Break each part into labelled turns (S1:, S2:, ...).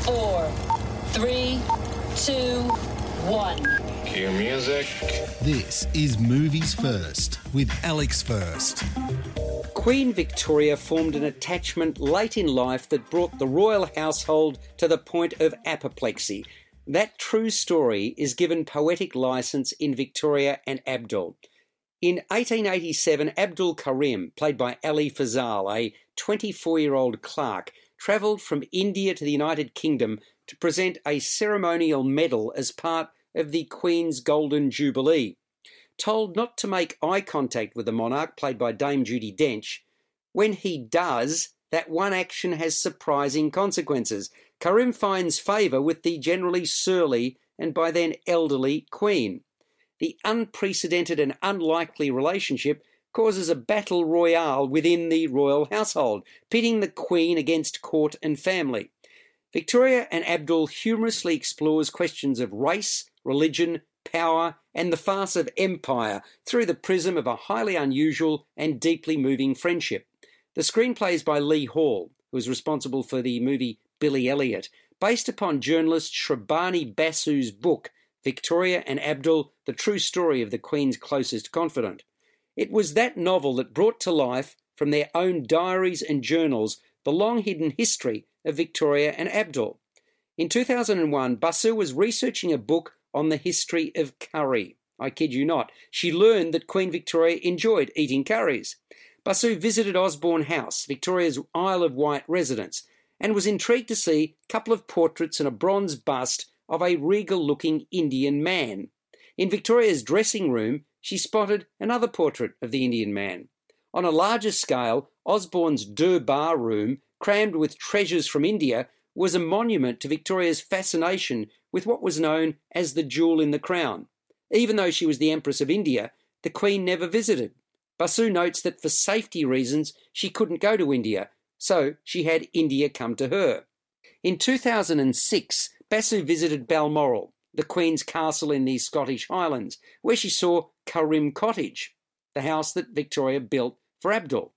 S1: Five, four, three, two, one.
S2: Cue music.
S3: This is Movies First with Alex First.
S4: Queen Victoria formed an attachment late in life that brought the royal household to the point of apoplexy. That true story is given poetic license in Victoria and Abdul. In 1887, Abdul Karim, played by Ali Fazal, a 24 year old clerk, travelled from India to the United Kingdom to present a ceremonial medal as part of the Queen's Golden Jubilee. Told not to make eye contact with the monarch, played by Dame Judi Dench, when he does, that one action has surprising consequences. Karim finds favour with the generally surly and by then elderly Queen. The unprecedented and unlikely relationship causes a battle royale within the royal household, pitting the Queen against court and family. Victoria and Abdul humorously explores questions of race, religion, power, and the farce of empire through the prism of a highly unusual and deeply moving friendship. The screenplay is by Lee Hall, who is responsible for the movie Billy Elliot, based upon journalist Shrabani Basu's book, Victoria and Abdul The True Story of the Queen's Closest Confidant. It was that novel that brought to life, from their own diaries and journals, the long hidden history of Victoria and Abdul. In 2001, Basu was researching a book on the history of curry. I kid you not. She learned that Queen Victoria enjoyed eating curries. Basu visited Osborne House, Victoria's Isle of Wight residence, and was intrigued to see a couple of portraits and a bronze bust of a regal looking Indian man. In Victoria's dressing room, she spotted another portrait of the Indian man. On a larger scale, Osborne's Durbar room, crammed with treasures from India, was a monument to Victoria's fascination with what was known as the jewel in the crown. Even though she was the Empress of India, the Queen never visited. Basu notes that for safety reasons she couldn't go to India, so she had India come to her. In 2006, Basu visited Balmoral, the Queen's castle in the Scottish Highlands, where she saw Karim Cottage, the house that Victoria built for Abdul.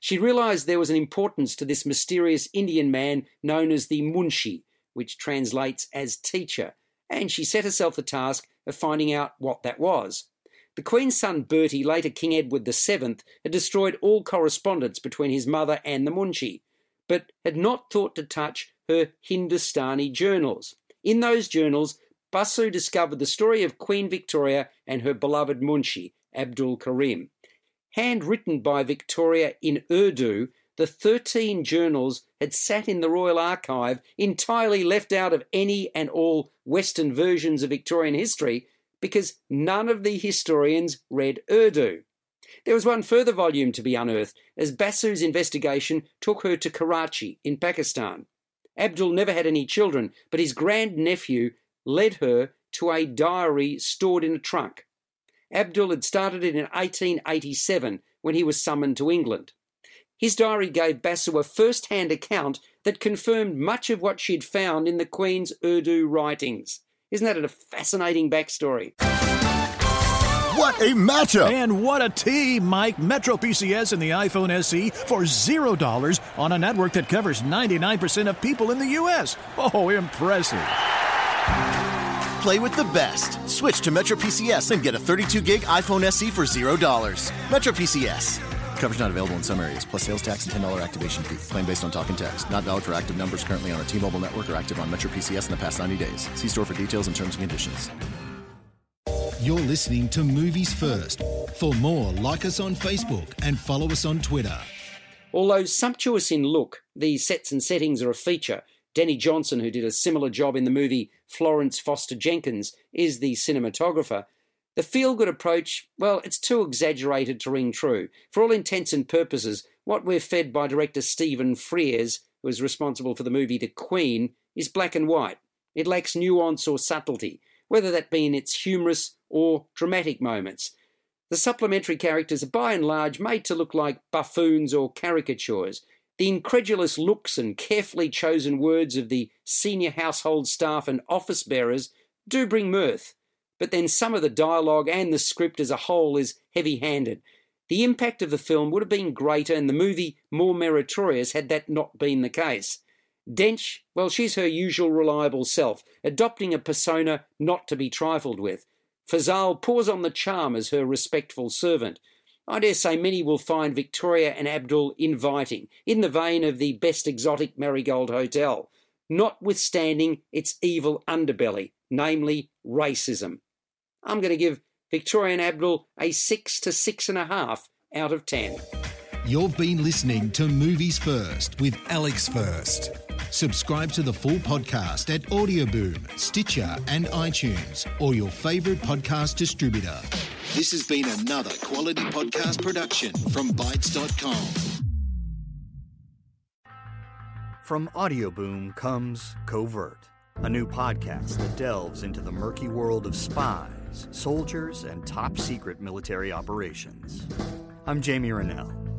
S4: She realised there was an importance to this mysterious Indian man known as the Munshi, which translates as teacher, and she set herself the task of finding out what that was. The Queen's son Bertie, later King Edward VII, had destroyed all correspondence between his mother and the Munshi, but had not thought to touch her Hindustani journals. In those journals, Basu discovered the story of Queen Victoria and her beloved Munshi, Abdul Karim. Handwritten by Victoria in Urdu, the 13 journals had sat in the Royal Archive, entirely left out of any and all Western versions of Victorian history, because none of the historians read Urdu. There was one further volume to be unearthed as Basu's investigation took her to Karachi in Pakistan. Abdul never had any children, but his grandnephew led her to a diary stored in a trunk. Abdul had started it in 1887 when he was summoned to England. His diary gave Basu a first hand account that confirmed much of what she'd found in the Queen's Urdu writings. Isn't that a fascinating backstory?
S3: What a matchup!
S5: And what a team, Mike. Metro PCS and the iPhone SE for $0 on a network that covers 99% of people in the U.S. Oh, impressive.
S6: Play with the best. Switch to Metro PCS and get a 32 gig iPhone SE for $0. Metro PCS. Coverage not available in some areas, plus sales tax and $10 activation fee. Claim based on talk and text. Not valid for active numbers currently on a T Mobile network or active on Metro PCS in the past 90 days. See store for details and terms and conditions.
S3: You're listening to Movies First. For more, like us on Facebook and follow us on Twitter.
S4: Although sumptuous in look, the sets and settings are a feature. Denny Johnson, who did a similar job in the movie Florence Foster Jenkins, is the cinematographer. The feel good approach, well, it's too exaggerated to ring true. For all intents and purposes, what we're fed by director Stephen Frears, who is responsible for the movie The Queen, is black and white. It lacks nuance or subtlety, whether that be in its humorous or dramatic moments. The supplementary characters are by and large made to look like buffoons or caricatures. The incredulous looks and carefully chosen words of the senior household staff and office bearers do bring mirth, but then some of the dialogue and the script as a whole is heavy handed. The impact of the film would have been greater and the movie more meritorious had that not been the case. Dench, well, she's her usual reliable self, adopting a persona not to be trifled with. Fazal pours on the charm as her respectful servant. I dare say many will find Victoria and Abdul inviting, in the vein of the best exotic marigold hotel, notwithstanding its evil underbelly, namely racism. I'm going to give Victoria and Abdul a six to six and a half out of ten.
S3: You've been listening to Movies First with Alex First. Subscribe to the full podcast at Audioboom, Stitcher, and iTunes, or your favourite podcast distributor. This has been another quality podcast production from Bytes.com.
S2: From Audioboom comes Covert, a new podcast that delves into the murky world of spies, soldiers, and top secret military operations. I'm Jamie Rennell,